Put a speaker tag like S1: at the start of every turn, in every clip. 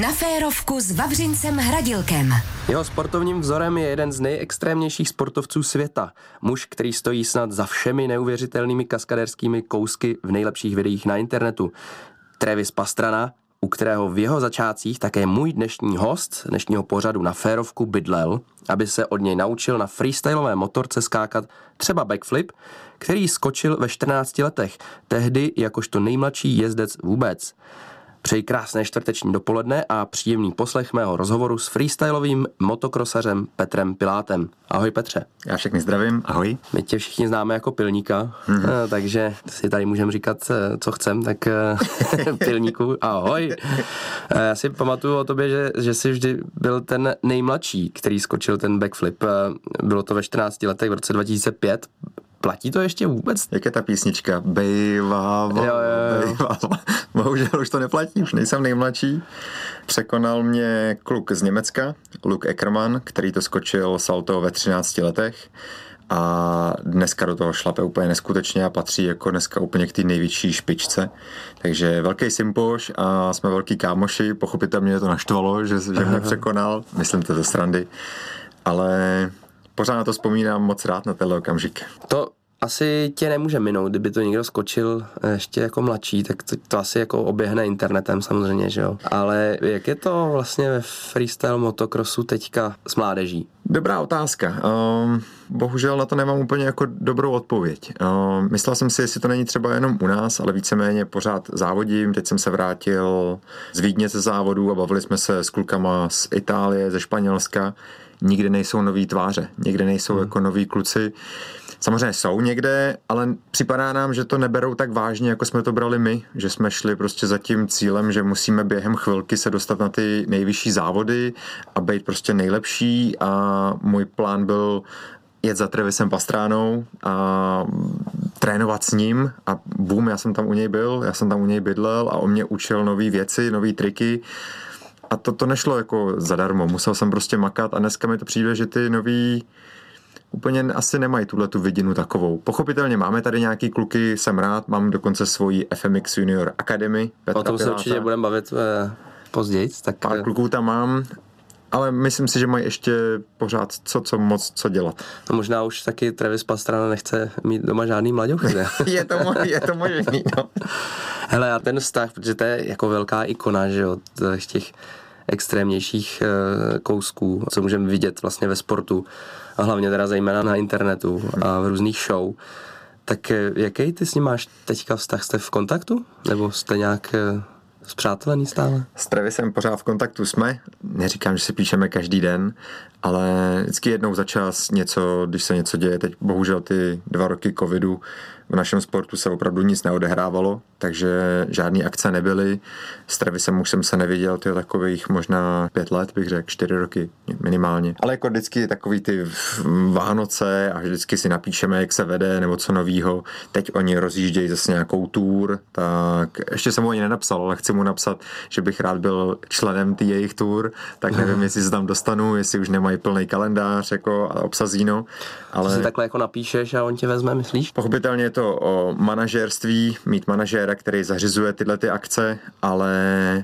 S1: Na férovku s Vavřincem Hradilkem.
S2: Jeho sportovním vzorem je jeden z nejextrémnějších sportovců světa. Muž, který stojí snad za všemi neuvěřitelnými kaskaderskými kousky v nejlepších videích na internetu. Travis Pastrana, u kterého v jeho začátcích také můj dnešní host dnešního pořadu na férovku bydlel, aby se od něj naučil na freestylové motorce skákat třeba backflip, který skočil ve 14 letech, tehdy jakožto nejmladší jezdec vůbec. Přeji krásné čtvrteční dopoledne a příjemný poslech mého rozhovoru s freestylovým motokrosařem Petrem Pilátem. Ahoj Petře.
S3: Já všechny zdravím, ahoj.
S2: My tě všichni známe jako pilníka, mm-hmm. takže si tady můžeme říkat, eh, co chcem, tak eh, pilníku, ahoj. Já si pamatuju o tobě, že, že jsi vždy byl ten nejmladší, který skočil ten backflip. Bylo to ve 14 letech v roce 2005. Platí to ještě vůbec?
S3: Jak je ta písnička? Bejva, Bohužel už to neplatí, už nejsem nejmladší. Překonal mě kluk z Německa, Luke Eckermann, který to skočil salto ve 13 letech a dneska do toho šlape úplně neskutečně a patří jako dneska úplně k té největší špičce. Takže velký sympoš a jsme velký kámoši, pochopitelně to naštvalo, že, že mě překonal, myslím to ze srandy, ale pořád na to vzpomínám moc rád na tenhle okamžik.
S2: To asi tě nemůže minout, kdyby to někdo skočil ještě jako mladší, tak to, to asi jako oběhne internetem samozřejmě, že jo. Ale jak je to vlastně ve freestyle motocrossu teďka s mládeží?
S3: Dobrá otázka. Um, bohužel na to nemám úplně jako dobrou odpověď. Um, myslel jsem si, jestli to není třeba jenom u nás, ale víceméně pořád závodím. Teď jsem se vrátil z Vídně ze závodu a bavili jsme se s klukama z Itálie, ze Španělska. Nikde nejsou nový tváře, nikde nejsou hmm. jako noví kluci. Samozřejmě jsou někde, ale připadá nám, že to neberou tak vážně, jako jsme to brali my, že jsme šli prostě za tím cílem, že musíme během chvilky se dostat na ty nejvyšší závody a být prostě nejlepší a můj plán byl jet za Trevisem Pastránou a trénovat s ním a boom, já jsem tam u něj byl, já jsem tam u něj bydlel a on mě učil nové věci, nové triky a to, to nešlo jako zadarmo, musel jsem prostě makat a dneska mi to přijde, že ty nový úplně asi nemají tuhle tu vidinu takovou. Pochopitelně máme tady nějaký kluky, jsem rád, mám dokonce svoji FMX Junior Academy.
S2: Petra o tom Piláta. se určitě budeme bavit eh, později. Tak...
S3: Pár eh, kluků tam mám, ale myslím si, že mají ještě pořád co, co moc co dělat.
S2: No možná už taky Travis Pastrana nechce mít doma žádný mladěchy,
S3: je to, mo- je to možný, no.
S2: Hele, a ten vztah, protože to je jako velká ikona, že jo, těch extrémnějších eh, kousků, co můžeme vidět vlastně ve sportu a hlavně teda zejména na internetu a v různých show. Tak eh, jaký ty s ním máš teďka vztah? Jste v kontaktu? Nebo jste nějak eh, zpřátelený stále?
S3: S Travisem pořád v kontaktu jsme. Neříkám, že si píšeme každý den, ale vždycky jednou za čas něco, když se něco děje. Teď bohužel ty dva roky covidu v našem sportu se opravdu nic neodehrávalo, takže žádné akce nebyly. S Travisem už jsem se neviděl, ty takových možná pět let, bych řekl, čtyři roky minimálně. Ale jako vždycky takový ty Vánoce a vždycky si napíšeme, jak se vede nebo co novýho. Teď oni rozjíždějí zase nějakou tour, tak ještě jsem mu ani nenapsal, ale chci mu napsat, že bych rád byl členem té jejich tour, tak nevím, jestli se tam dostanu, jestli už nemají plný kalendář jako obsazíno.
S2: Ale... To si takhle jako napíšeš a on tě vezme, myslíš?
S3: Pochopitelně je to to o manažerství, mít manažéra, který zařizuje tyhle ty akce, ale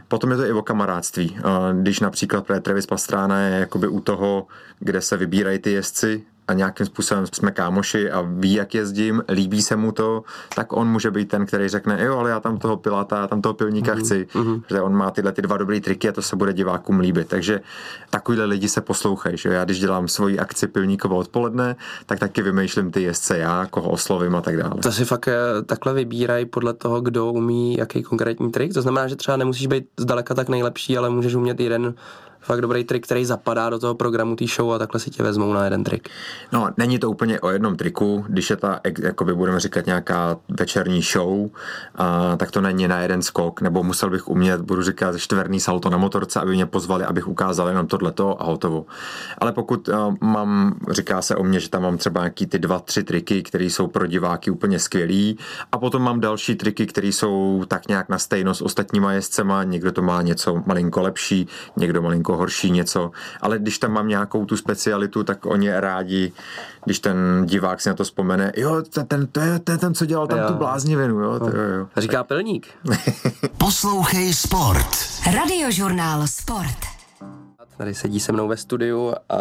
S3: potom je to i o kamarádství. Když například Travis Pastrána je jakoby u toho, kde se vybírají ty jezdci, a nějakým způsobem jsme kámoši a ví, jak jezdím, líbí se mu to, tak on může být ten, který řekne, jo, ale já tam toho pilata, já tam toho pilníka mm-hmm. chci, mm-hmm. že on má tyhle ty dva dobré triky a to se bude divákům líbit. Takže takovýhle lidi se poslouchají, že já když dělám svoji akci pilníkovo odpoledne, tak taky vymýšlím ty jezdce já, koho oslovím a tak dále.
S2: To si fakt eh, takhle vybírají podle toho, kdo umí jaký konkrétní trik. To znamená, že třeba nemusíš být zdaleka tak nejlepší, ale můžeš umět jeden fakt dobrý trik, který zapadá do toho programu té show a takhle si tě vezmou na jeden trik.
S3: No, není to úplně o jednom triku, když je ta, jakoby budeme říkat, nějaká večerní show, a, tak to není na jeden skok, nebo musel bych umět, budu říkat, čtverný salto na motorce, aby mě pozvali, abych ukázal jenom tohleto a hotovo. Ale pokud a, mám, říká se o mně, že tam mám třeba nějaký ty dva, tři triky, které jsou pro diváky úplně skvělý, a potom mám další triky, které jsou tak nějak na stejnost s ostatníma jezdcema, někdo to má něco malinko lepší, někdo malinko malinko horší něco, ale když tam mám nějakou tu specialitu, tak oni rádi, když ten divák si na to vzpomene, jo, ten, ten, to, je, to je ten, co dělal tam jo. tu bláznivinu, jo, to, jo, jo.
S2: Říká Pilník.
S1: Poslouchej Sport. Radiožurnál Sport.
S2: Tady sedí se mnou ve studiu a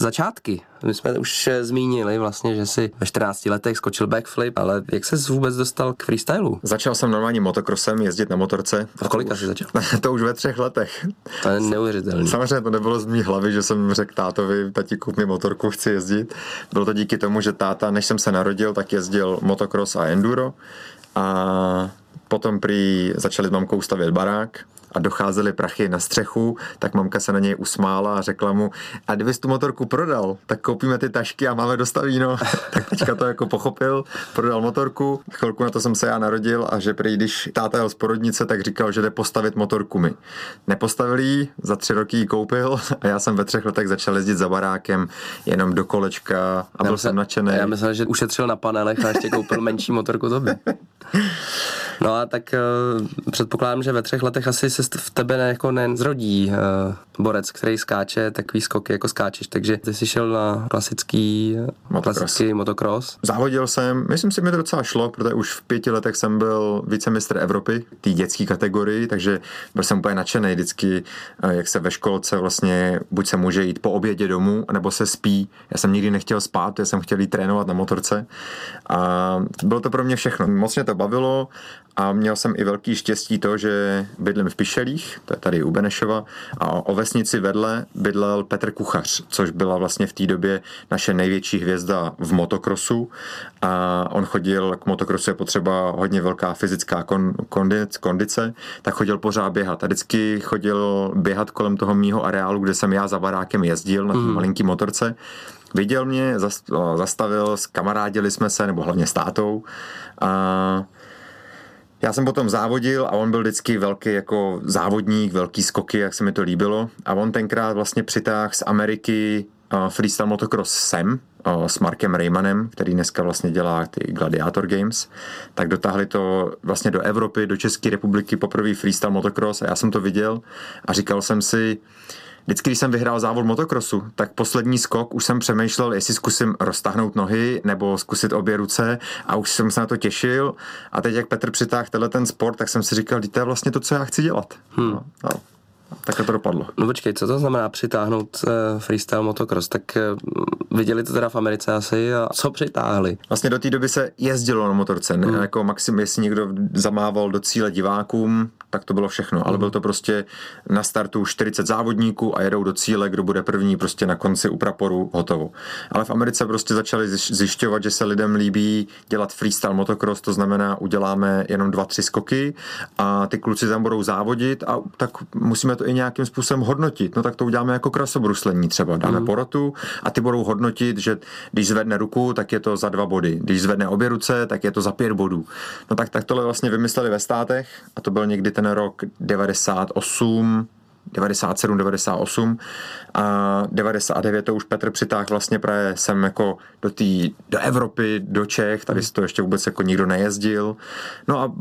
S2: začátky. My jsme už zmínili vlastně, že si ve 14 letech skočil backflip, ale jak se vůbec dostal k freestylu?
S3: Začal jsem normálně motokrosem, jezdit na motorce.
S2: A kolika jsi začal?
S3: to už ve třech letech.
S2: To je neuvěřitelné.
S3: Samozřejmě to nebylo z mý hlavy, že jsem řekl tátovi, tati kup mi motorku, chci jezdit. Bylo to díky tomu, že táta, než jsem se narodil, tak jezdil motocross a enduro a potom prý začali s mamkou stavět barák a docházely prachy na střechu, tak mamka se na něj usmála a řekla mu, a kdyby tu motorku prodal, tak koupíme ty tašky a máme dostavíno. tak teďka to jako pochopil, prodal motorku, chvilku na to jsem se já narodil a že prý, když táta jel z porodnice, tak říkal, že jde postavit motorku mi. Nepostavil jí, za tři roky ji koupil a já jsem ve třech letech začal jezdit za barákem jenom do kolečka a byl já jsem nadšený.
S2: Já myslel, že ušetřil na panelech a ještě koupil menší motorku tobě. No a tak uh, předpokládám, že ve třech letech asi se v tebe ne, jako nezrodí uh, borec, který skáče takový skoky, jako skáčeš, takže ty jsi šel na klasický motocross. klasický motocross.
S3: Závodil jsem, myslím si, mi to docela šlo, protože už v pěti letech jsem byl vicemistr Evropy, té dětské kategorii, takže byl jsem úplně nadšený vždycky, uh, jak se ve školce vlastně buď se může jít po obědě domů, nebo se spí. Já jsem nikdy nechtěl spát, já jsem chtěl jít trénovat na motorce a bylo to pro mě všechno. Moc mě to bavilo a měl jsem i velký štěstí to, že bydlím v Pišelích, to je tady u Benešova, a o vesnici vedle bydlel Petr Kuchař, což byla vlastně v té době naše největší hvězda v motokrosu. A on chodil, k motokrosu je potřeba hodně velká fyzická kon, kondic, kondice, tak chodil pořád běhat. A vždycky chodil běhat kolem toho mýho areálu, kde jsem já za barákem jezdil na té mm. malinký motorce. Viděl mě, zastavil, kamarádili jsme se, nebo hlavně s tátou. A já jsem potom závodil a on byl vždycky velký jako závodník, velký skoky, jak se mi to líbilo. A on tenkrát vlastně přitáhl z Ameriky uh, freestyle motocross sem uh, s Markem Raymanem, který dneska vlastně dělá ty Gladiator Games, tak dotáhli to vlastně do Evropy, do České republiky poprvé freestyle motocross a já jsem to viděl a říkal jsem si, Vždycky, když jsem vyhrál závod motokrosu, tak poslední skok už jsem přemýšlel, jestli zkusím roztahnout nohy nebo zkusit obě ruce a už jsem se na to těšil. A teď, jak Petr přitáhl tenhle ten sport, tak jsem si říkal, to je vlastně to, co já chci dělat. Hmm. No, no. Takhle to dopadlo.
S2: No počkej, co to znamená přitáhnout uh, freestyle motocross? Tak uh, viděli to teda v Americe asi a co přitáhli?
S3: Vlastně do té doby se jezdilo na motorce, ne? Hmm. jako maximum, jestli někdo zamával do cíle divákům, tak to bylo všechno, ale hmm. byl to prostě na startu 40 závodníků a jedou do cíle, kdo bude první prostě na konci u praporu hotovo. Ale v Americe prostě začali zjišťovat, že se lidem líbí dělat freestyle motocross, to znamená uděláme jenom dva, tři skoky a ty kluci tam budou závodit a tak musíme to i nějakým způsobem hodnotit. No tak to uděláme jako krasobruslení třeba. Dáme mm. porotu a ty budou hodnotit, že když zvedne ruku, tak je to za dva body. Když zvedne obě ruce, tak je to za pět bodů. No tak, tak tohle vlastně vymysleli ve státech a to byl někdy ten rok 98, 97, 98 a 99 to už Petr přitáhl vlastně právě sem jako do, tý, do Evropy, do Čech, tady to ještě vůbec jako nikdo nejezdil. No a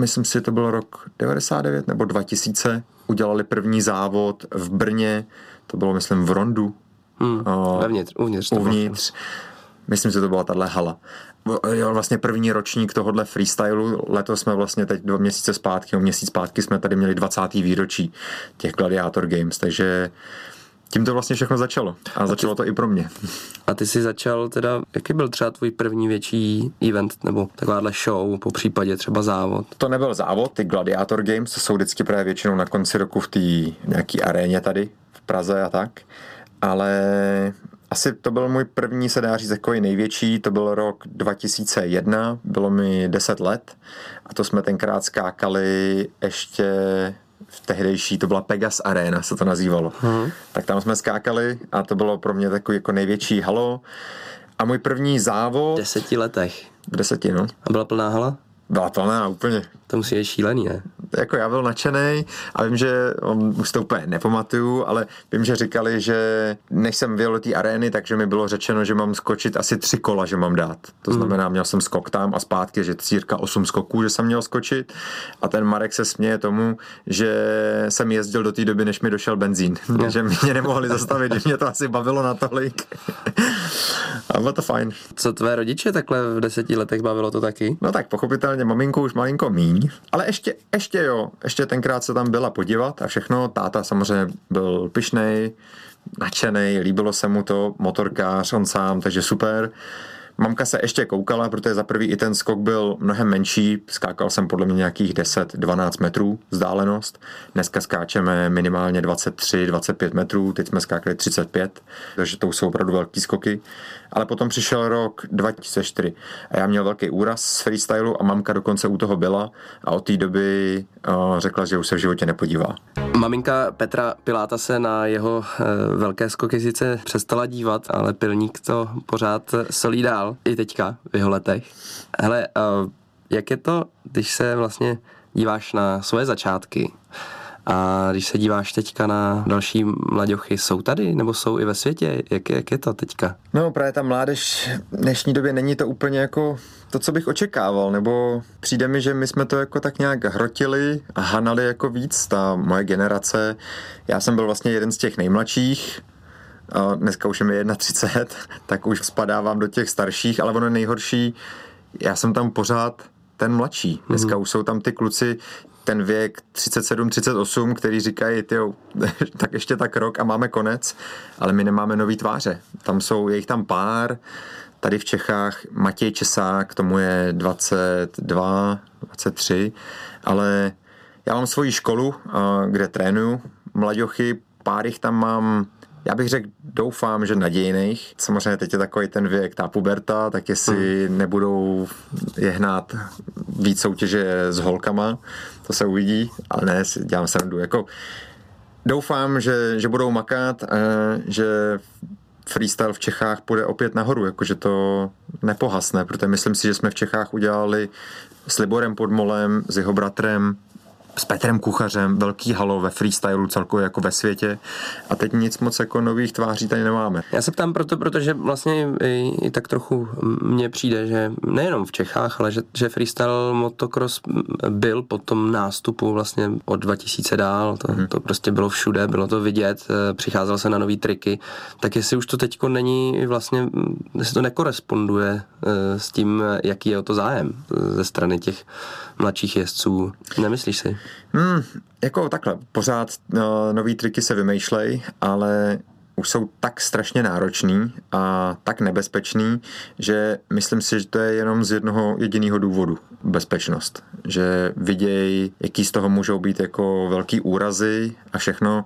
S3: myslím si, to byl rok 99 nebo 2000, udělali první závod v Brně, to bylo myslím v Rondu.
S2: Hmm, uh, vevnitř, uvnitř.
S3: Uvnitř. Myslím, že to byla tahle hala. Jo, vlastně první ročník tohohle freestylu, letos jsme vlastně teď dva měsíce zpátky, o měsíc zpátky jsme tady měli 20. výročí těch Gladiator Games, takže tím to vlastně všechno začalo. A, a začalo ty, to i pro mě.
S2: A ty jsi začal teda, jaký byl třeba tvůj první větší event nebo takováhle show, po případě třeba závod?
S3: To nebyl závod, ty Gladiator Games, to jsou vždycky právě většinou na konci roku v té nějaký aréně tady v Praze a tak. Ale asi to byl můj první, se dá říct, takový největší, to byl rok 2001, bylo mi 10 let a to jsme tenkrát skákali ještě v tehdejší, to byla Pegas Arena, se to nazývalo. Hmm. Tak tam jsme skákali a to bylo pro mě takový jako největší halo. A můj první závod...
S2: V deseti letech.
S3: V deseti, no.
S2: A byla plná hala?
S3: Byla plná, úplně.
S2: To musí být šílený, ne?
S3: jako já byl nadšený a vím, že on už to úplně nepamatuju, ale vím, že říkali, že než jsem vyjel do té arény, takže mi bylo řečeno, že mám skočit asi tři kola, že mám dát. To hmm. znamená, měl jsem skok tam a zpátky, že círka osm skoků, že jsem měl skočit a ten Marek se směje tomu, že jsem jezdil do té doby, než mi došel benzín. No. že mě nemohli zastavit, že mě to asi bavilo natolik. a bylo to fajn.
S2: Co tvé rodiče takhle v deseti letech bavilo to taky?
S3: No tak pochopitelně maminku už malinko míň, ale ještě, ještě jo, ještě tenkrát se tam byla podívat a všechno. Táta samozřejmě byl pišnej, nadšený, líbilo se mu to, motorkář, on sám, takže super. Mamka se ještě koukala, protože za prvý i ten skok byl mnohem menší, skákal jsem podle mě nějakých 10-12 metrů vzdálenost. Dneska skáčeme minimálně 23-25 metrů, teď jsme skákali 35, takže to jsou opravdu velký skoky. Ale potom přišel rok 2004 a já měl velký úraz z freestylu a mamka dokonce u toho byla a od té doby uh, řekla, že už se v životě nepodívá.
S2: Maminka Petra Piláta se na jeho uh, velké skoky sice přestala dívat, ale pilník to pořád solí dál, i teďka v jeho letech. Hele, uh, jak je to, když se vlastně díváš na svoje začátky, a když se díváš teďka na další mladěchy, jsou tady nebo jsou i ve světě? Jak, jak je to teďka?
S3: No právě ta mládež v dnešní době není to úplně jako to, co bych očekával, nebo přijde mi, že my jsme to jako tak nějak hrotili a hanali jako víc, ta moje generace. Já jsem byl vlastně jeden z těch nejmladších, a dneska už je mi 31, tak už spadávám do těch starších, ale ono je nejhorší, já jsem tam pořád ten mladší. Dneska mm-hmm. už jsou tam ty kluci, ten věk 37-38, který říkají, tyjo, tak ještě tak rok a máme konec, ale my nemáme nový tváře. Tam jsou, je jich tam pár, tady v Čechách Matěj Česák, tomu je 22, 23, ale já mám svoji školu, kde trénuju mladěchy, pár jich tam mám já bych řekl, doufám, že nadějných. Samozřejmě teď je takový ten věk, ta puberta, tak jestli hmm. nebudou je hnát víc soutěže s holkama, to se uvidí, ale ne, dělám srandu. Jako, doufám, že, že budou makat, eh, že freestyle v Čechách půjde opět nahoru, jakože to nepohasne, protože myslím si, že jsme v Čechách udělali s Liborem Podmolem, s jeho bratrem, s Petrem Kuchařem, velký halo ve freestylu celkově jako ve světě a teď nic moc jako nových tváří tady nemáme.
S2: Já se ptám proto, protože vlastně i, i tak trochu mně přijde, že nejenom v Čechách, ale že, že freestyle motocross byl po tom nástupu vlastně od 2000 dál, to, hmm. to prostě bylo všude, bylo to vidět, eh, přicházel se na nové triky, tak jestli už to teďko není vlastně, jestli to nekoresponduje eh, s tím, jaký je o to zájem ze strany těch mladších jezdců, nemyslíš si?
S3: Hmm, jako takhle, pořád no, nový triky se vymýšlej, ale už jsou tak strašně náročný a tak nebezpečný, že myslím si, že to je jenom z jednoho jediného důvodu. Bezpečnost. Že vidějí, jaký z toho můžou být jako velký úrazy a všechno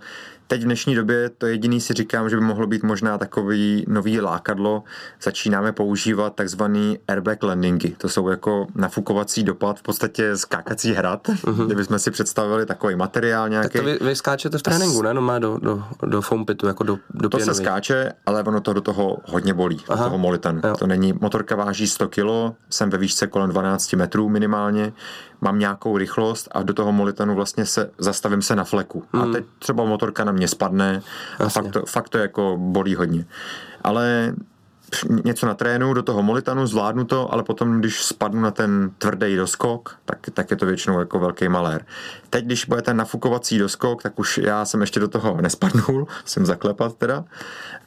S3: teď v dnešní době to jediný si říkám, že by mohlo být možná takový nový lákadlo. Začínáme používat takzvaný airbag landingy. To jsou jako nafukovací dopad, v podstatě skákací hrad, uh-huh. kdybychom si představili takový materiál nějaký.
S2: Tak to vy, vy skáčete v tréninku, ne? No má do, do, do foam pitu, jako do, do
S3: To pěnový. se skáče, ale ono to do toho hodně bolí, Aha. do toho molitanu. To není, motorka váží 100 kg, jsem ve výšce kolem 12 metrů minimálně, mám nějakou rychlost a do toho molitanu vlastně se zastavím se na fleku. Hmm. A teď třeba motorka na mě spadne a fakt to, fakt to jako bolí hodně. Ale něco na trénu, do toho molitanu, zvládnu to, ale potom, když spadnu na ten tvrdý doskok, tak, tak je to většinou jako velký malér. Teď, když bude ten nafukovací doskok, tak už já jsem ještě do toho nespadnul, jsem zaklepat teda,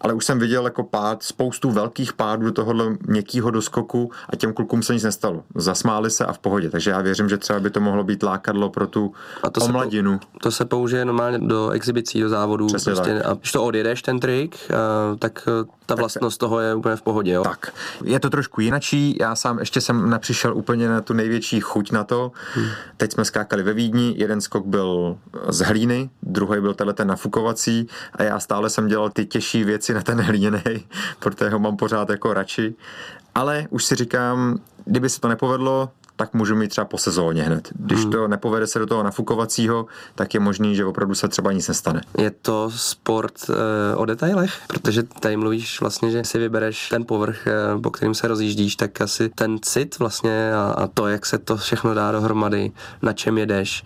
S3: ale už jsem viděl jako pád, spoustu velkých pádů do tohohle měkkého doskoku a těm klukům se nic nestalo. Zasmáli se a v pohodě, takže já věřím, že třeba by to mohlo být lákadlo pro tu a to omladinu.
S2: Se po, to se použije normálně do exibicí, do závodů. Přesně prostě, a když to odjedeš, ten trik, tak ta vlastnost tak, toho je úplně v pohodě, jo?
S3: Tak. Je to trošku jinačí, já sám ještě jsem nepřišel úplně na tu největší chuť na to. Hmm. Teď jsme skákali ve Vídni, jeden skok byl z hlíny, druhý byl tenhle ten nafukovací a já stále jsem dělal ty těžší věci na ten hlíněný, protože ho mám pořád jako radši. Ale už si říkám, kdyby se to nepovedlo, tak můžu mít třeba po sezóně hned. Když hmm. to nepovede se do toho nafukovacího, tak je možný, že opravdu se třeba nic nestane.
S2: Je to sport e, o detailech, protože tady mluvíš vlastně, že si vybereš ten povrch, e, po kterým se rozjíždíš, tak asi ten cit vlastně a, a to, jak se to všechno dá dohromady, na čem jedeš,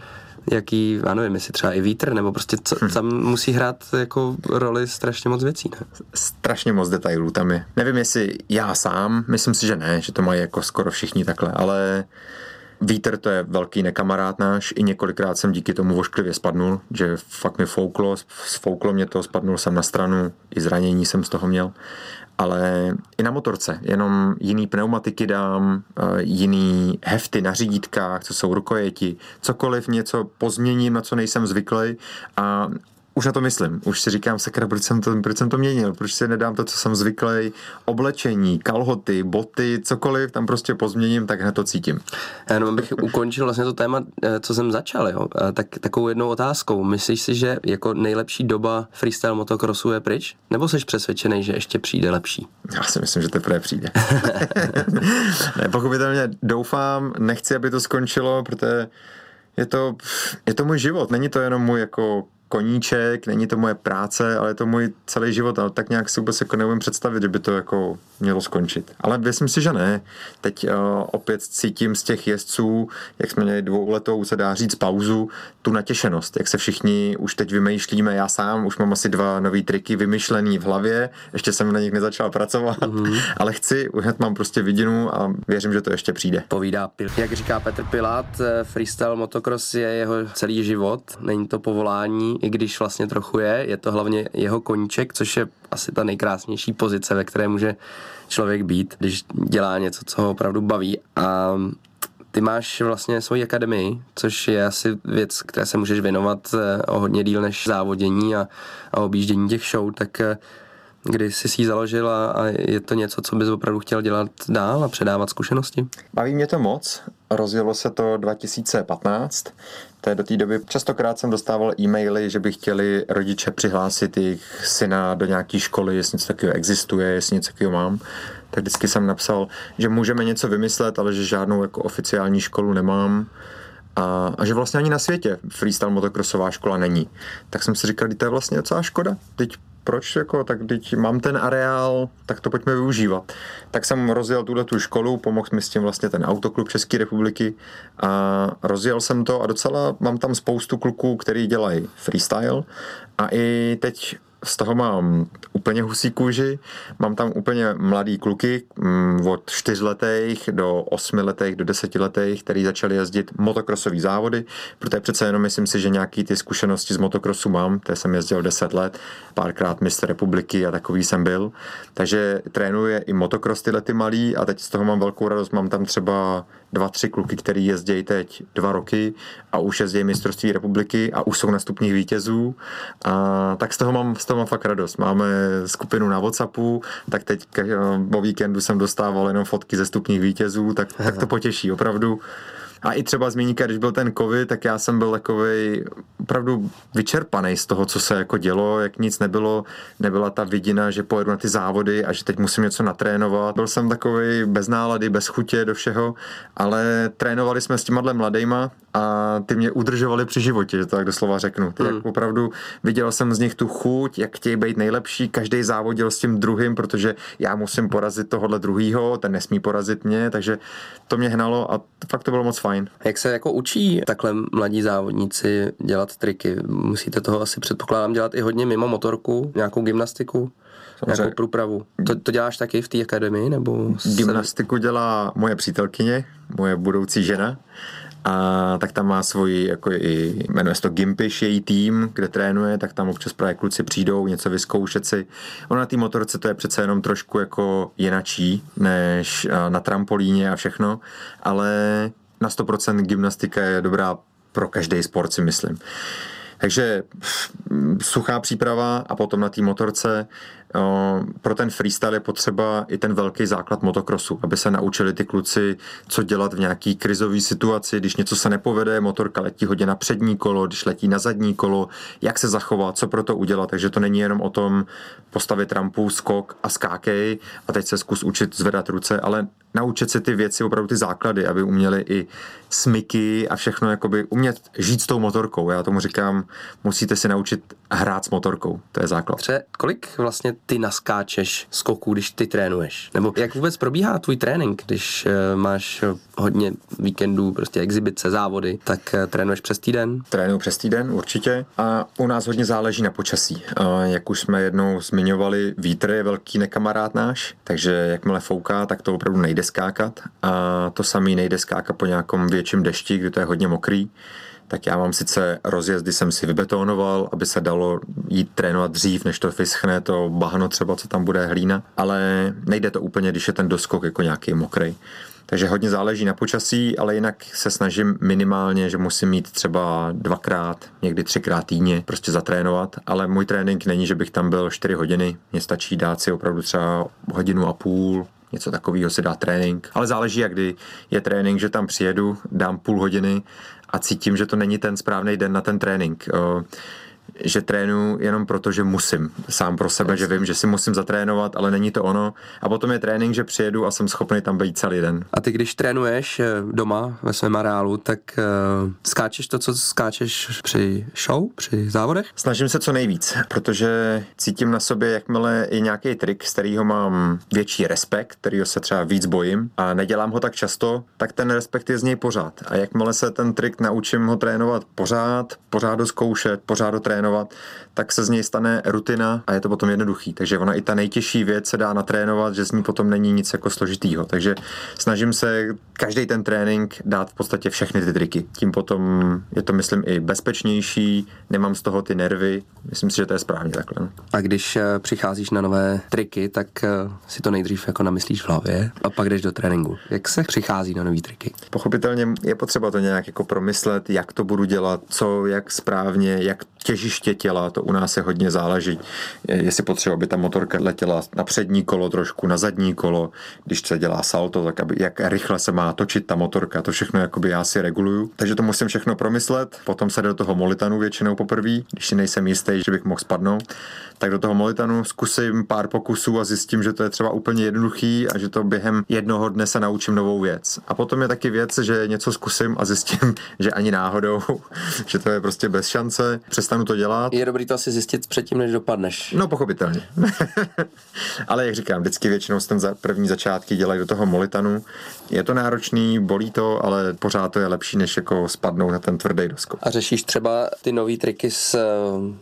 S2: jaký, já nevím, jestli třeba i vítr, nebo prostě co, hm. tam musí hrát jako roli strašně moc věcí, ne?
S3: Strašně moc detailů tam je. Nevím, jestli já sám, myslím si, že ne, že to mají jako skoro všichni takhle, ale Vítr to je velký nekamarád náš, i několikrát jsem díky tomu vošklivě spadnul, že fakt mi fouklo, sfouklo mě to, spadnul jsem na stranu, i zranění jsem z toho měl. Ale i na motorce, jenom jiný pneumatiky dám, eh, jiný hefty na řídítkách, co jsou rukojeti, cokoliv něco pozměním, na co nejsem zvyklý a už na to myslím. Už si říkám, sakra, proč jsem to, proč jsem to měnil, proč si nedám to, co jsem zvyklý, oblečení, kalhoty, boty, cokoliv, tam prostě pozměním, tak hned to cítím.
S2: Jenom bych ukončil vlastně to téma, eh, co jsem začal, jo? Tak, takovou jednou otázkou. Myslíš si, že jako nejlepší doba freestyle motocrossu je pryč? Nebo jsi přesvědčený, že ještě přijde lepší?
S3: Já si myslím, že teprve přijde. ne, pochopitelně doufám, nechci, aby to skončilo, protože je to, je to můj život, není to jenom můj jako koníček, není to moje práce, ale je to můj celý život a tak nějak si vůbec jako neumím představit, že by to jako mělo skončit. Ale myslím si, že ne. Teď uh, opět cítím z těch jezdců, jak jsme měli dvouletou, se dá říct, pauzu, tu natěšenost, jak se všichni už teď vymýšlíme. Já sám už mám asi dva nové triky vymyšlený v hlavě, ještě jsem na nich nezačal pracovat, mm-hmm. ale chci, už hned mám prostě vidinu a věřím, že to ještě přijde.
S2: Povídá Pil. Jak říká Petr Pilát, eh, freestyle motocross je jeho celý život, není to povolání, i když vlastně trochu je, je to hlavně jeho koníček, což je asi ta nejkrásnější pozice, ve které může člověk být, když dělá něco, co ho opravdu baví. A ty máš vlastně svoji akademii, což je asi věc, které se můžeš věnovat eh, o hodně díl než závodění a, a objíždění těch show, tak eh, kdy jsi si ji založil a, a je to něco, co bys opravdu chtěl dělat dál a předávat zkušenosti?
S3: Baví mě to moc. Rozjelo se to 2015. To je do té doby častokrát jsem dostával e-maily, že by chtěli rodiče přihlásit jejich syna do nějaké školy, jestli něco takového existuje, jestli něco takového mám. Tak vždycky jsem napsal, že můžeme něco vymyslet, ale že žádnou jako oficiální školu nemám. A, a že vlastně ani na světě freestyle motocrossová škola není. Tak jsem si říkal, to je vlastně docela škoda. Teď proč jako, tak teď mám ten areál, tak to pojďme využívat. Tak jsem rozjel tuhle tu školu, pomohl mi s tím vlastně ten autoklub České republiky a rozjel jsem to a docela mám tam spoustu kluků, který dělají freestyle a i teď z toho mám úplně husí kůži, mám tam úplně mladý kluky mm, od čtyřletých do osmiletých, do desetiletých, který začali jezdit motokrosové závody, protože přece jenom myslím si, že nějaký ty zkušenosti z motokrosu mám, to jsem jezdil 10 let, párkrát mistr republiky a takový jsem byl, takže trénuje i motokros tyhle ty malý a teď z toho mám velkou radost, mám tam třeba dva, tři kluky, který jezdí teď dva roky a už jezdí mistrovství republiky a už jsou na stupních vítězů. A tak z toho mám, z toho mám fakt radost. Máme skupinu na Whatsappu, tak teď po víkendu jsem dostával jenom fotky ze stupních vítězů, tak, tak to potěší opravdu. A i třeba zmíníka, když byl ten covid, tak já jsem byl takový opravdu vyčerpaný z toho, co se jako dělo, jak nic nebylo, nebyla ta vidina, že pojedu na ty závody a že teď musím něco natrénovat. Byl jsem takový bez nálady, bez chutě do všeho, ale trénovali jsme s těma mladejma a ty mě udržovali při životě, že to tak doslova řeknu. Ty, mm. jak opravdu viděl jsem z nich tu chuť, jak chtějí být nejlepší, každý závodil s tím druhým, protože já musím porazit tohohle druhýho, ten nesmí porazit mě, takže to mě hnalo a fakt to bylo moc fajn.
S2: Jak se jako učí takhle mladí závodníci dělat triky? Musíte toho asi předpokládám dělat i hodně mimo motorku, nějakou gymnastiku? Samozřejmě. Nějakou průpravu. To, to děláš taky v té akademii? Nebo
S3: Gymnastiku dělá moje přítelkyně, moje budoucí žena a tak tam má svoji, jako i, jmenuje se to Gimpish, její tým, kde trénuje, tak tam občas právě kluci přijdou něco vyzkoušet si. Ono na té motorce to je přece jenom trošku jako jinačí, než na trampolíně a všechno, ale na 100% gymnastika je dobrá pro každý sport, si myslím. Takže suchá příprava a potom na té motorce pro ten freestyle je potřeba i ten velký základ motokrosu, aby se naučili ty kluci, co dělat v nějaký krizové situaci, když něco se nepovede, motorka letí hodně na přední kolo, když letí na zadní kolo, jak se zachovat, co pro to udělat. Takže to není jenom o tom postavit rampu, skok a skákej a teď se zkus učit zvedat ruce, ale naučit se ty věci, opravdu ty základy, aby uměli i smyky a všechno, jakoby umět žít s tou motorkou. Já tomu říkám musíte si naučit hrát s motorkou, to je základ.
S2: Tře, kolik vlastně ty naskáčeš skoků, když ty trénuješ? Nebo jak vůbec probíhá tvůj trénink, když uh, máš hodně víkendů, prostě exibice, závody, tak uh, trénuješ přes týden?
S3: Trénuju přes týden, určitě. A u nás hodně záleží na počasí. Uh, jak už jsme jednou zmiňovali, vítr je velký nekamarád náš, takže jakmile fouká, tak to opravdu nejde skákat. A to samý nejde skákat po nějakom větším dešti, kdy to je hodně mokrý tak já mám sice rozjezdy, jsem si vybetonoval, aby se dalo jít trénovat dřív, než to vyschne, to bahno třeba, co tam bude hlína, ale nejde to úplně, když je ten doskok jako nějaký mokrý. Takže hodně záleží na počasí, ale jinak se snažím minimálně, že musím mít třeba dvakrát, někdy třikrát týdně prostě zatrénovat, ale můj trénink není, že bych tam byl 4 hodiny, mně stačí dát si opravdu třeba hodinu a půl, něco takového si dá trénink. Ale záleží, jak kdy je trénink, že tam přijedu, dám půl hodiny a cítím, že to není ten správný den na ten trénink že trénuju jenom proto, že musím sám pro sebe, že vím, že si musím zatrénovat, ale není to ono. A potom je trénink, že přijedu a jsem schopný tam být celý den.
S2: A ty, když trénuješ eh, doma ve svém areálu, tak uh, skáčeš to, co skáčeš při show, při závodech?
S3: Snažím se co nejvíc, protože cítím na sobě, jakmile je nějaký trik, z kterého mám větší respekt, kterýho se třeba víc bojím a nedělám ho tak často, tak ten respekt je z něj pořád. A jakmile se ten trik naučím ho trénovat pořád, pořád ho zkoušet, pořád ho trénovat, trénovat, tak se z něj stane rutina a je to potom jednoduchý. Takže ona i ta nejtěžší věc se dá natrénovat, že z ní potom není nic jako složitýho. Takže snažím se každý ten trénink dát v podstatě všechny ty triky. Tím potom je to, myslím, i bezpečnější, nemám z toho ty nervy. Myslím si, že to je správně takhle. No.
S2: A když eh, přicházíš na nové triky, tak eh, si to nejdřív jako namyslíš v hlavě a pak jdeš do tréninku. Jak se přichází na nové triky?
S3: Pochopitelně je potřeba to nějak jako promyslet, jak to budu dělat, co, jak správně, jak těžiště těla, to u nás je hodně záleží, jestli potřeba, aby ta motorka letěla na přední kolo trošku, na zadní kolo, když se dělá salto, tak aby, jak rychle se má točit ta motorka, to všechno jakoby já si reguluju. Takže to musím všechno promyslet, potom se do toho molitanu většinou poprvé, když si nejsem jistý, že bych mohl spadnout, tak do toho molitanu zkusím pár pokusů a zjistím, že to je třeba úplně jednoduchý a že to během jednoho dne se naučím novou věc. A potom je taky věc, že něco zkusím a zjistím, že ani náhodou, že to je prostě bez šance, přestanu to dělat.
S2: Je dobrý to asi zjistit předtím, než dopadneš.
S3: No, pochopitelně. Ale jak říkám, vždycky většinou ten za první začátky dělají do toho molitanu. Je to náročný, bolí to, ale pořád to je lepší, než jako spadnout na ten tvrdý doskok.
S2: A řešíš třeba ty nové triky s,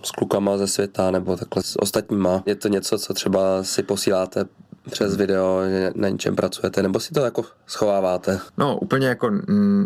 S2: s klukama ze světa nebo takhle s ostatníma? Je to něco, co třeba si posíláte přes video, že na něčem pracujete, nebo si to jako schováváte?
S3: No, úplně jako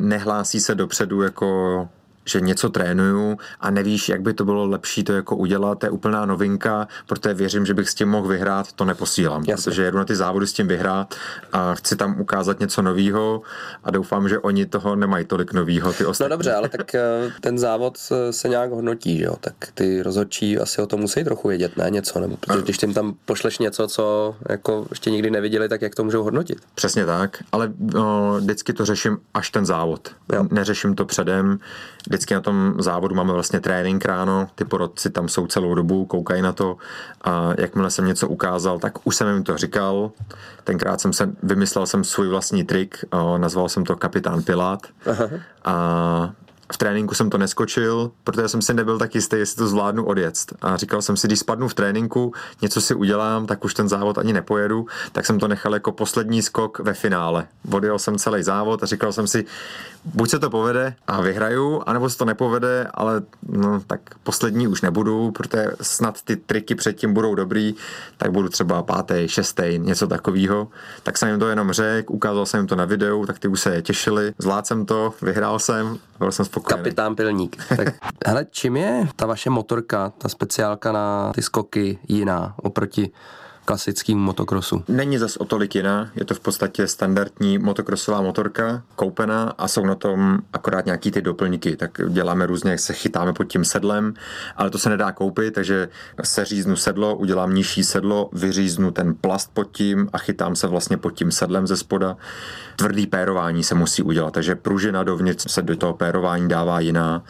S3: nehlásí se dopředu jako že něco trénuju a nevíš, jak by to bylo lepší to jako udělat, to je úplná novinka, protože věřím, že bych s tím mohl vyhrát, to neposílám, Jasně. protože jedu na ty závody s tím vyhrát a chci tam ukázat něco nového a doufám, že oni toho nemají tolik nového, ty ostatní.
S2: No dobře, ale tak eh, ten závod se nějak hodnotí, že jo, tak ty rozhodčí asi o tom musí trochu vědět, ne něco, nebo protože když tím tam pošleš něco, co jako ještě nikdy neviděli, tak jak to můžou hodnotit?
S3: Přesně tak, ale no, vždycky to řeším až ten závod. Jo. Neřeším to předem, vždycky na tom závodu máme vlastně trénink ráno, ty porodci tam jsou celou dobu, koukají na to a jakmile jsem něco ukázal, tak už jsem jim to říkal. Tenkrát jsem se, vymyslel jsem svůj vlastní trik, nazval jsem to Kapitán Pilát Aha. a v tréninku jsem to neskočil, protože jsem si nebyl tak jistý, jestli to zvládnu odjet. A říkal jsem si, když spadnu v tréninku, něco si udělám, tak už ten závod ani nepojedu, tak jsem to nechal jako poslední skok ve finále. Odjel jsem celý závod a říkal jsem si, buď se to povede a vyhraju, anebo se to nepovede, ale no, tak poslední už nebudu, protože snad ty triky předtím budou dobrý, tak budu třeba pátý, šestý, něco takového. Tak jsem jim to jenom řekl, ukázal jsem jim to na videu, tak ty už se těšili, zvládl jsem to, vyhrál jsem, byl jsem spokojený.
S2: Kapitán Pilník. Tak, hele, čím je ta vaše motorka, ta speciálka na ty skoky jiná oproti klasickým motokrosu?
S3: Není zas o tolik jiná, je to v podstatě standardní motokrosová motorka, koupená a jsou na tom akorát nějaký ty doplňky, tak děláme různě, jak se chytáme pod tím sedlem, ale to se nedá koupit, takže se říznu sedlo, udělám nižší sedlo, vyříznu ten plast pod tím a chytám se vlastně pod tím sedlem ze spoda. Tvrdý pérování se musí udělat, takže pružina dovnitř se do toho pérování dává jiná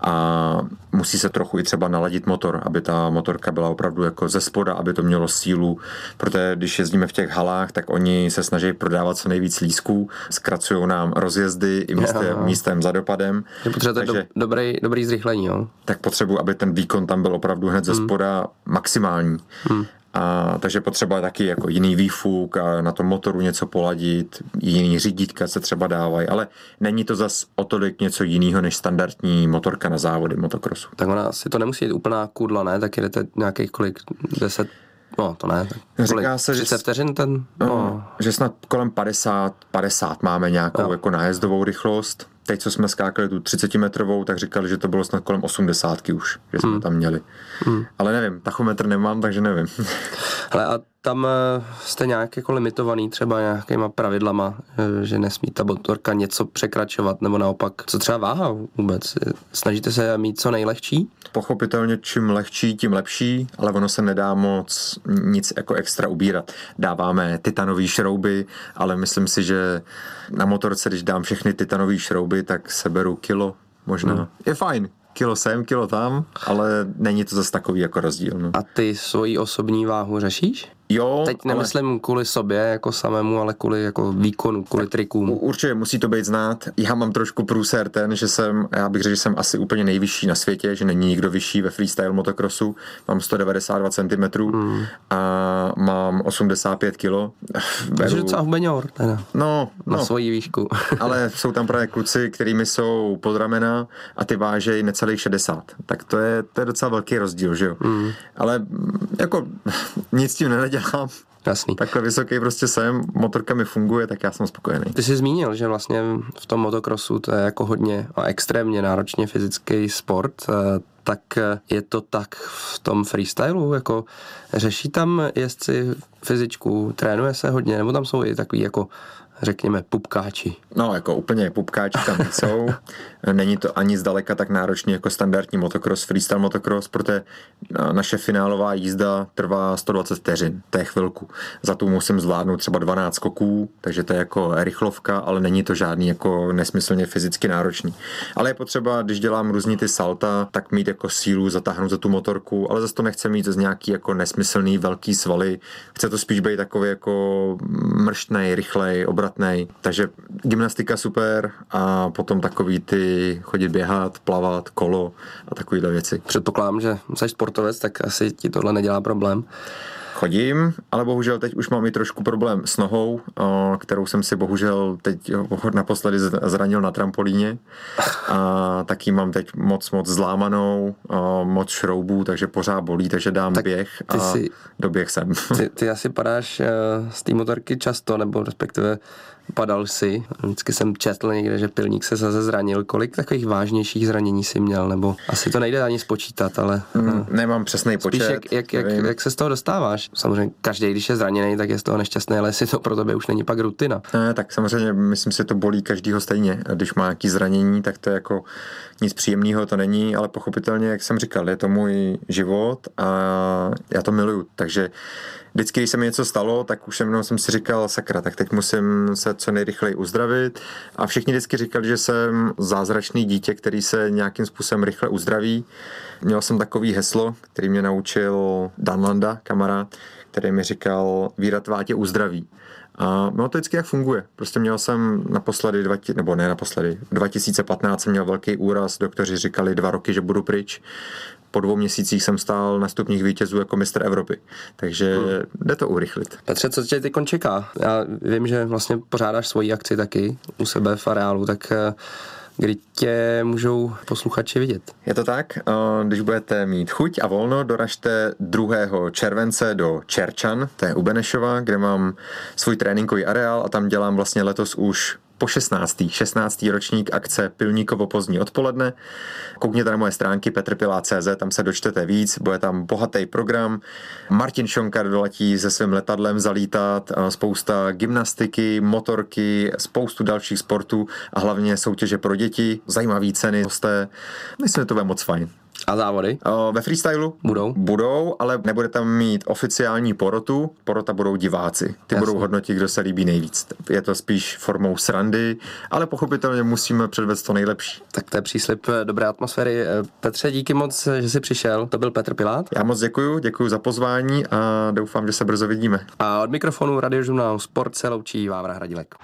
S3: a musí se trochu i třeba naladit motor, aby ta motorka byla opravdu jako ze spoda, aby to mělo sílu, protože když jezdíme v těch halách, tak oni se snaží prodávat co nejvíc lísků, zkracují nám rozjezdy i místem, místem za dopadem.
S2: Že potřebujete takže, do, dobrý, dobrý zrychlení, jo?
S3: Tak potřebuji, aby ten výkon tam byl opravdu hned ze hmm. spoda maximální. Hmm. A, takže potřeba taky jako jiný výfuk a na tom motoru něco poladit, jiný řídítka se třeba dávají, ale není to zas o tolik něco jiného než standardní motorka na závody motokrosu.
S2: Tak ona si to nemusí být úplná kudla, ne? Tak jdete nějakých kolik, 10 No, to ne.
S3: Tak Říká se, 30
S2: že, vteřin ten?
S3: No. no. Že snad kolem 50, 50 máme nějakou no. jako nájezdovou rychlost teď, co jsme skákali tu 30 metrovou, tak říkali, že to bylo snad kolem 80 už, že jsme hmm. tam měli. Hmm. Ale nevím, tachometr nemám, takže nevím.
S2: Ale a tam eh, jste nějak jako limitovaný třeba nějakýma pravidlama, eh, že nesmí ta motorka něco překračovat, nebo naopak, co třeba váha vůbec? Snažíte se mít co nejlehčí?
S3: Pochopitelně, čím lehčí, tím lepší, ale ono se nedá moc nic jako extra ubírat. Dáváme titanové šrouby, ale myslím si, že na motorce, když dám všechny titanové šrouby, tak seberu kilo možná. Hmm. Je fajn, kilo sem, kilo tam, ale není to zase takový jako rozdíl. No.
S2: A ty svoji osobní váhu řešíš?
S3: Jo,
S2: Teď nemyslím ale... kvůli sobě jako samému, ale kvůli jako výkonu, kvůli tak trikům.
S3: Určitě musí to být znát. Já mám trošku průser ten, že jsem, já bych řekl, že jsem asi úplně nejvyšší na světě, že není nikdo vyšší ve freestyle motocrossu. Mám 192 cm mm. a mám 85 kg.
S2: Takže docela hubenior, teda.
S3: No,
S2: na
S3: no.
S2: svoji výšku.
S3: ale jsou tam právě kluci, kterými jsou pod ramena a ty vážejí necelých 60. Tak to je, to je docela velký rozdíl, že jo. Mm. Ale jako nic tím nenadělám dělám.
S2: Jasný.
S3: Takhle vysoký prostě jsem, motorka mi funguje, tak já jsem spokojený.
S2: Ty jsi zmínil, že vlastně v tom motokrosu to je jako hodně a extrémně náročně fyzický sport, eh, tak je to tak v tom freestylu, jako řeší tam jezdci fyzičku, trénuje se hodně, nebo tam jsou i takový jako řekněme, pupkáči.
S3: No, jako úplně pupkáči tam jsou. Není to ani zdaleka tak náročný jako standardní motocross, freestyle motocross, protože naše finálová jízda trvá 120 vteřin, to je chvilku. Za tu musím zvládnout třeba 12 skoků, takže to je jako rychlovka, ale není to žádný jako nesmyslně fyzicky náročný. Ale je potřeba, když dělám různý ty salta, tak mít jako sílu zatáhnout za tu motorku, ale zase to nechce mít z nějaký jako nesmyslný velký svaly. Chce to spíš být takový jako mrštnej, rychlej, obratnej. Takže gymnastika super a potom takový ty chodit běhat, plavat, kolo a takovéhle věci.
S2: Předpokládám, že jsi sportovec, tak asi ti tohle nedělá problém.
S3: Chodím, ale bohužel teď už mám i trošku problém s nohou, kterou jsem si bohužel teď naposledy zranil na trampolíně. A taky mám teď moc, moc zlámanou, moc šroubů, takže pořád bolí, takže dám tak běh a si, doběh jsem.
S2: Ty, ty asi padáš eh, z té motorky často, nebo respektive padal si. Vždycky jsem četl někde, že pilník se zase zranil. Kolik takových vážnějších zranění si měl? Nebo asi to nejde ani spočítat, ale...
S3: Mm, nemám přesný počet.
S2: jak, jak, jak, jak, se z toho dostáváš? Samozřejmě každý, když je zraněný, tak je z toho nešťastný, ale jestli to pro tebe už není pak rutina.
S3: Ne, tak samozřejmě myslím si, to bolí každýho stejně. Když má nějaký zranění, tak to je jako nic příjemného to není, ale pochopitelně, jak jsem říkal, je to můj život a já to miluju. Takže vždycky, když se mi něco stalo, tak už jsem, jsem si říkal, sakra, tak teď musím se co nejrychleji uzdravit. A všichni vždycky říkali, že jsem zázračný dítě, který se nějakým způsobem rychle uzdraví. Měl jsem takový heslo, který mě naučil Dan Landa, kamarád, který mi říkal, víra tvá tě uzdraví. A no to vždycky jak funguje. Prostě měl jsem naposledy, dva, nebo ne naposledy, 2015 jsem měl velký úraz, doktoři říkali dva roky, že budu pryč. Po dvou měsících jsem stál na stupních vítězů jako mistr Evropy. Takže hmm. jde to urychlit.
S2: Petře, co tě teď čeká? Já vím, že vlastně pořádáš svoji akci taky u sebe v areálu, tak eh, kdy tě můžou posluchači vidět.
S3: Je to tak, když budete mít chuť a volno, doražte 2. července do Čerčan, to je u Benešova, kde mám svůj tréninkový areál a tam dělám vlastně letos už po 16. 16. ročník akce Pilníkovo pozdní odpoledne. Koukněte na moje stránky petrpilá.cz, tam se dočtete víc, bude tam bohatý program. Martin Šonkar doletí se svým letadlem zalítat, spousta gymnastiky, motorky, spoustu dalších sportů a hlavně soutěže pro děti, zajímavé ceny, hosté. Myslím, že to bude moc fajn.
S2: A závody?
S3: O, ve freestylu?
S2: Budou.
S3: Budou, ale nebude tam mít oficiální porotu, porota budou diváci. Ty
S2: Jasně.
S3: budou hodnotit, kdo se líbí nejvíc. Je to spíš formou srandy, ale pochopitelně musíme předvést to nejlepší.
S2: Tak to je příslip eh, dobré atmosféry. Eh, Petře, díky moc, eh, že jsi přišel. To byl Petr Pilát.
S3: Já moc děkuji, děkuji za pozvání a doufám, že se brzo vidíme.
S2: A od mikrofonu radiožurnálu Sport se loučí Vávra Hradilek.